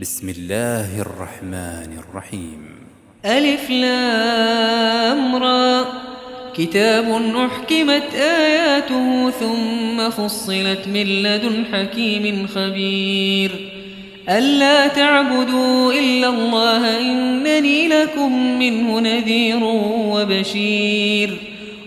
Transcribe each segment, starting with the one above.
بسم الله الرحمن الرحيم ألف لام را. كتاب أحكمت آياته ثم فصلت من لدن حكيم خبير. ألا تعبدوا إلا الله إنني لكم منه نذير وبشير.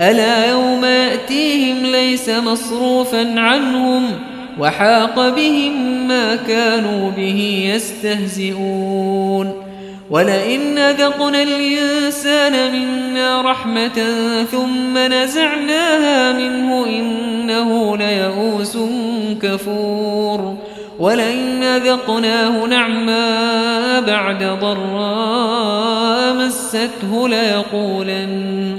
ألا يوم يأتيهم ليس مصروفا عنهم وحاق بهم ما كانوا به يستهزئون. ولئن ذقنا الإنسان منا رحمة ثم نزعناها منه إنه ليئوس كفور. ولئن ذقناه نعما بعد ضراء مسته ليقولن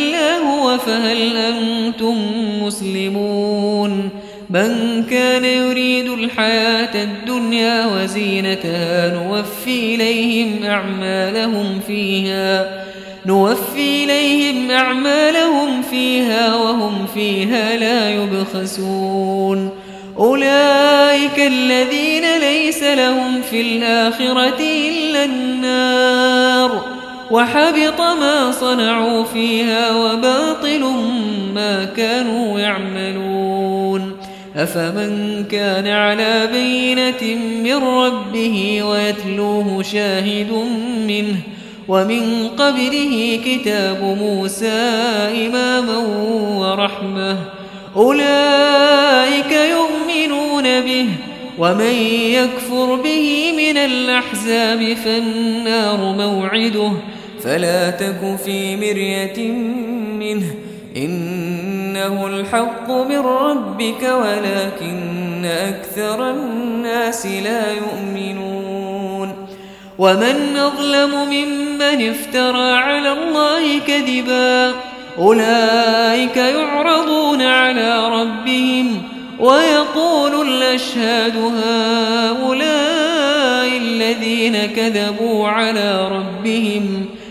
فهل أنتم مسلمون من كان يريد الحياة الدنيا وزينتها نوفي إليهم أعمالهم فيها نوفي إليهم أعمالهم فيها وهم فيها لا يبخسون. أولئك الذين ليس لهم في الآخرة إلا النار. وحبط ما صنعوا فيها وباطل ما كانوا يعملون. أفمن كان على بينة من ربه ويتلوه شاهد منه ومن قبله كتاب موسى إماما ورحمة. أولئك يؤمنون به ومن يكفر به من الأحزاب فالنار موعده. فلا تك في مرية منه. إن إنه الحق من ربك ولكن أكثر الناس لا يؤمنون. ومن أظلم ممن افترى على الله كذبا أولئك يعرضون على ربهم ويقول الأشهاد هؤلاء الذين كذبوا على ربهم.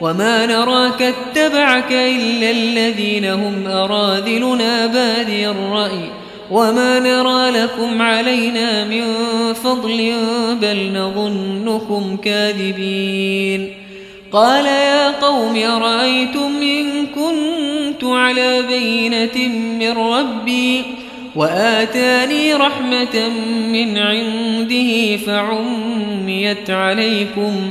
وما نراك اتبعك إلا الذين هم أراذلنا بادي الرأي وما نرى لكم علينا من فضل بل نظنكم كاذبين قال يا قوم أرأيتم إن كنت على بينة من ربي وآتاني رحمة من عنده فعميت عليكم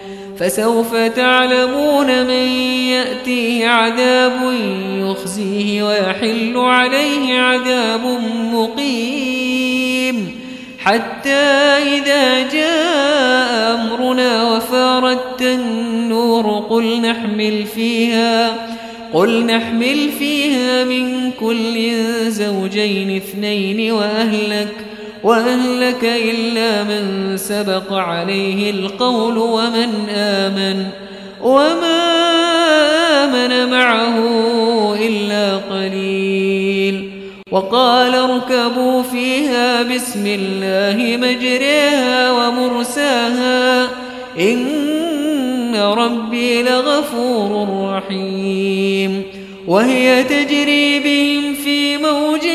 فسوف تعلمون من يأتيه عذاب يخزيه ويحل عليه عذاب مقيم. حتى إذا جاء أمرنا وفارت النور قل نحمل فيها قل نحمل فيها من كل زوجين اثنين وأهلك وأهلك إلا من سبق عليه القول ومن آمن وما آمن معه إلا قليل وقال اركبوا فيها بسم الله مجريها ومرساها إن ربي لغفور رحيم وهي تجري بهم في موج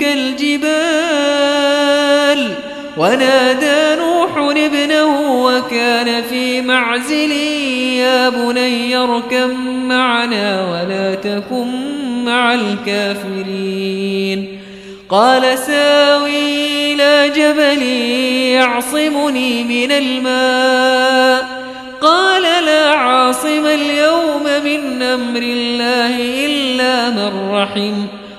كالجبال ونادى نوح ابنه وكان في معزل يا بني اركب معنا ولا تكن مع الكافرين. قال ساوي إلى جبل يعصمني من الماء. قال لا عاصم اليوم من أمر الله إلا من رحم.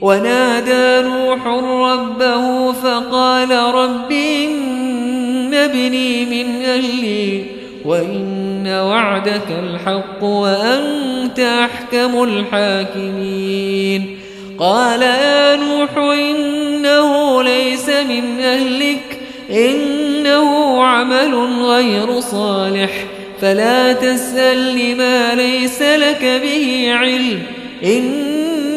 ونادى نوح ربه فقال رب إن ابني من أهلي وإن وعدك الحق وأنت أحكم الحاكمين. قال يا نوح إنه ليس من أهلك إنه عمل غير صالح فلا تسأل لما ليس لك به علم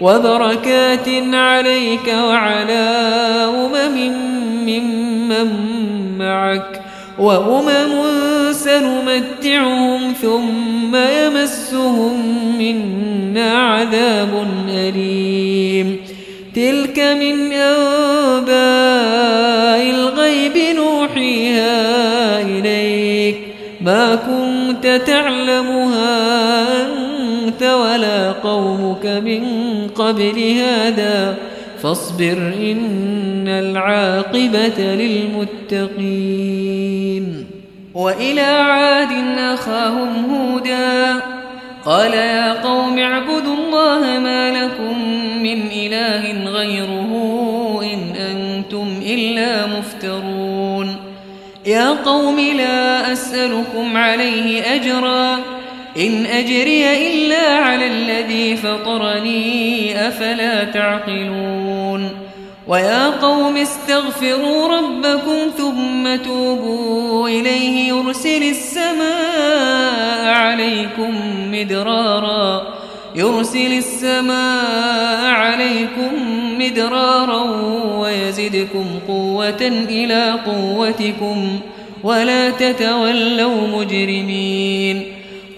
وبركات عليك وعلى أمم ممن معك وأمم سنمتعهم ثم يمسهم منا عذاب أليم. تلك من أنباء الغيب نوحيها إليك. ما كنت تعلمها ولا قومك من قبل هذا فاصبر إن العاقبة للمتقين وإلى عاد أخاهم هودا قال يا قوم اعبدوا الله ما لكم من إله غيره إن أنتم إلا مفترون يا قوم لا أسألكم عليه أجرا إن أجري إلا على الذي فطرني أفلا تعقلون؟ ويا قوم استغفروا ربكم ثم توبوا إليه يرسل السماء عليكم مدرارا. يرسل السماء عليكم مدرارا ويزدكم قوة إلى قوتكم ولا تتولوا مجرمين.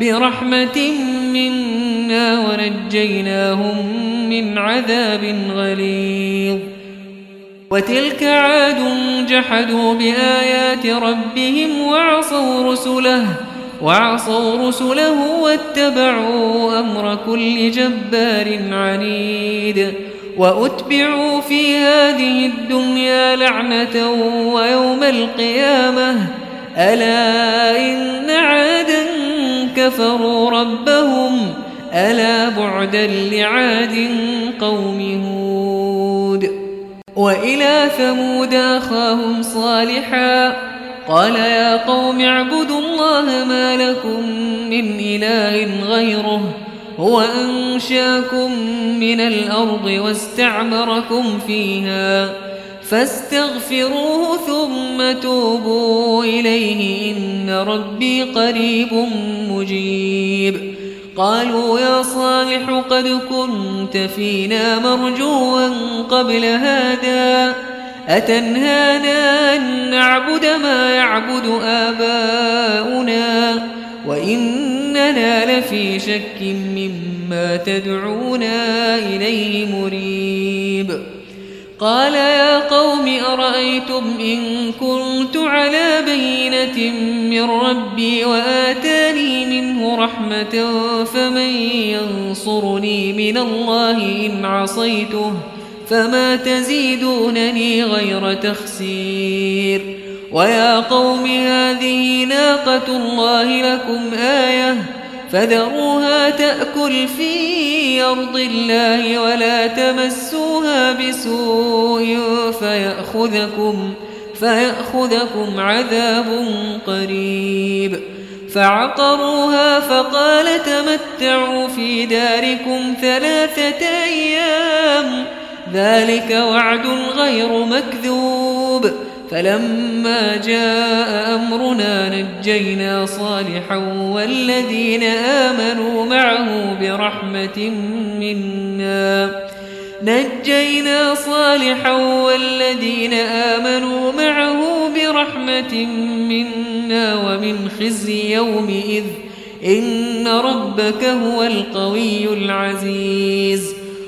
برحمة منا ونجيناهم من عذاب غليظ. وتلك عاد جحدوا بآيات ربهم وعصوا رسله وعصوا رسله واتبعوا أمر كل جبار عنيد. وأتبعوا في هذه الدنيا لعنة ويوم القيامة. ألا إن عادا كفروا ربهم ألا بعدا لعاد قوم هود. وإلى ثمود أخاهم صالحا قال يا قوم اعبدوا الله ما لكم من إله غيره هو أنشأكم من الأرض واستعمركم فيها فاستغفروه ثم توبوا إليه إن ربي قريب مجيب. قالوا يا صالح قد كنت فينا مرجوا قبل هذا أتنهانا أن نعبد ما يعبد آباؤنا؟ وإننا لفي شك مما تدعونا إليه مريب. قال يا قوم أرأيتم إن كنت على بينة من ربي وآتاني منه رحمة فمن ينصرني من الله إن عصيته فما تزيدونني غير تخسير ويا قوم هذه ناقة الله لكم آية فذروها تأكل في أرض الله ولا تمسوها بسوء فيأخذكم فيأخذكم عذاب قريب. فعقروها فقال تمتعوا في داركم ثلاثة أيام. ذلك وعد غير مكذوب. فلما جاء أمرنا نجينا صالحا والذين آمنوا معه برحمة منا. نجينا صالحا والذين آمنوا معه برحمة منا ومن خزي يومئذ إن ربك هو القوي العزيز.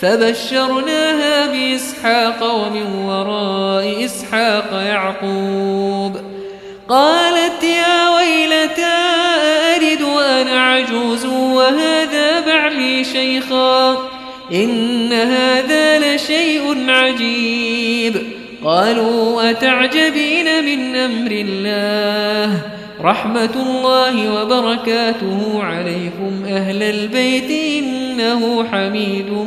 فبشرناها بإسحاق ومن وراء إسحاق يعقوب. قالت يا ويلتى أرد وأنا عجوز وهذا بعلي شيخا؟ إن هذا لشيء عجيب. قالوا أتعجبين من أمر الله؟ رحمة الله وبركاته عليكم أهل البيت إنه حميد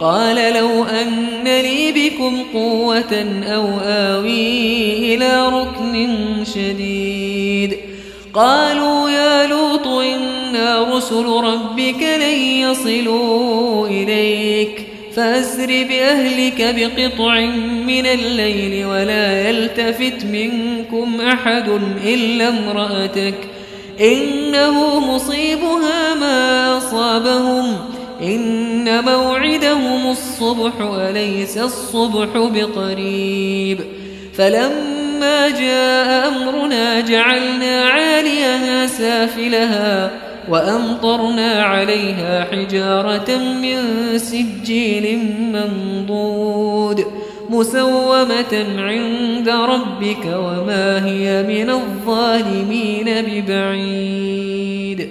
قال لو أن لي بكم قوة أو آوي إلى ركن شديد. قالوا يا لوط إنا رسل ربك لن يصلوا إليك. فأسر بأهلك بقطع من الليل ولا يلتفت منكم أحد إلا امرأتك. إنه مصيبها ما أصابهم. إن موعدهم الصبح أليس الصبح بقريب. فلما جاء أمرنا جعلنا عاليها سافلها وأمطرنا عليها حجارة من سجيل منضود مسومة عند ربك وما هي من الظالمين ببعيد.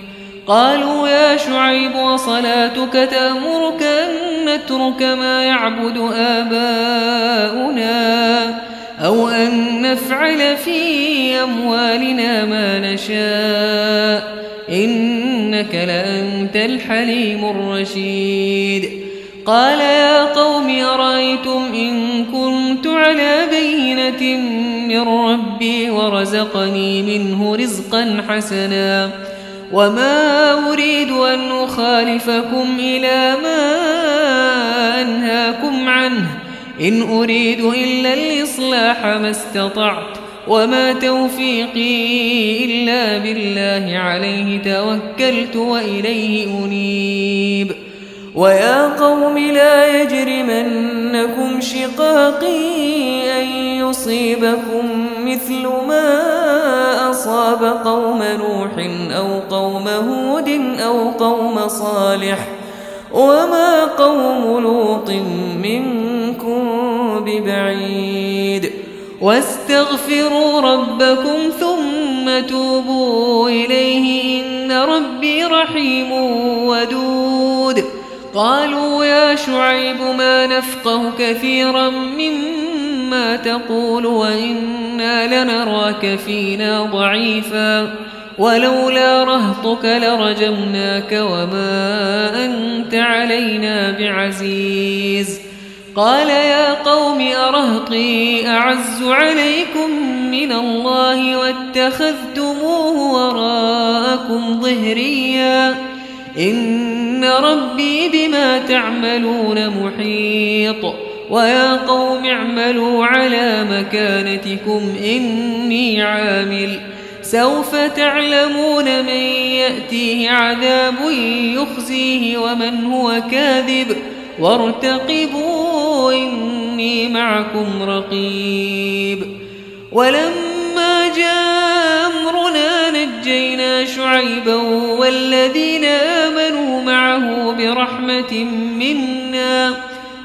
قالوا يا شعيب وصلاتك تأمرك أن نترك ما يعبد آباؤنا أو أن نفعل في أموالنا ما نشاء. إنك لأنت الحليم الرشيد. قال يا قوم أرأيتم إن كنت على بينة من ربي ورزقني منه رزقا حسنا وما أريد أن أخالفكم إلى ما أنهاكم عنه إن أريد إلا الإصلاح ما استطعت وما توفيقي إلا بالله عليه توكلت وإليه أنيب ويا قوم لا يجرمنكم شقاقي أن يصيبكم مثل ما أصاب قوم نوح أو قوم هود أو قوم صالح وما قوم لوط منكم ببعيد واستغفروا ربكم ثم توبوا إليه إن ربي رحيم ودود قالوا يا شعيب ما نفقه كثيرا مما تقول وإنا لنراك فينا ضعيفا ولولا رهطك لرجمناك وما أنت علينا بعزيز قال يا قوم أرهطي أعز عليكم من الله واتخذتموه وراءكم ظهريا إن ربي بما تعملون محيط ويا قوم اعملوا على مكانتكم إني عامل سوف تعلمون من يأتيه عذاب يخزيه ومن هو كاذب وارتقبوا إني معكم رقيب ولما جاء أمرنا نجينا شعيبا والذين آمنوا معه برحمة منا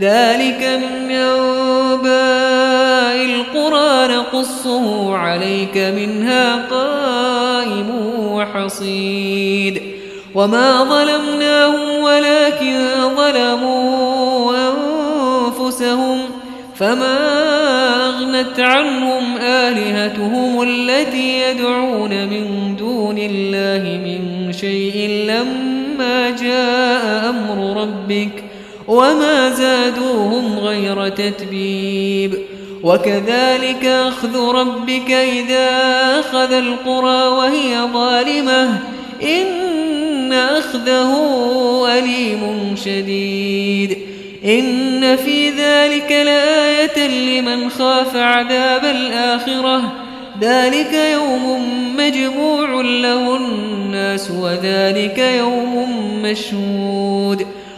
ذلك من أنباء القرى نقصه عليك منها قائم وحصيد. وما ظلمناهم ولكن ظلموا أنفسهم فما أغنت عنهم آلهتهم التي يدعون من دون الله من شيء لما جاء أمر ربك وما زادوهم غير تتبيب. وكذلك أخذ ربك إذا أخذ القرى وهي ظالمة. إن أخذه أليم شديد. إن في ذلك لآية لمن خاف عذاب الآخرة. ذلك يوم مجموع له الناس وذلك يوم مشهود.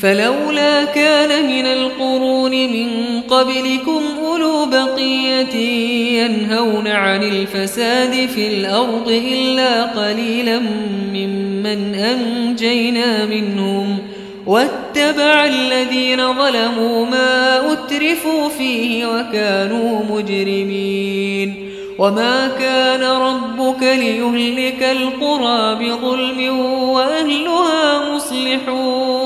فلولا كان من القرون من قبلكم أولو بقية ينهون عن الفساد في الأرض إلا قليلا ممن أنجينا منهم واتبع الذين ظلموا ما أترفوا فيه وكانوا مجرمين وما كان ربك ليهلك القرى بظلم وأهلها مصلحون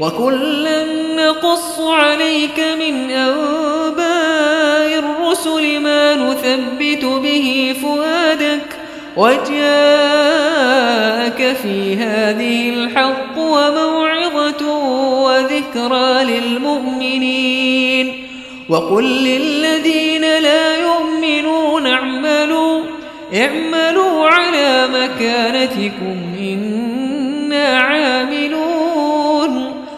وكلا نقص عليك من أنباء الرسل ما نثبت به فؤادك وجاءك في هذه الحق وموعظة وذكرى للمؤمنين وقل للذين لا يؤمنون اعملوا اعملوا على مكانتكم إنا عاملون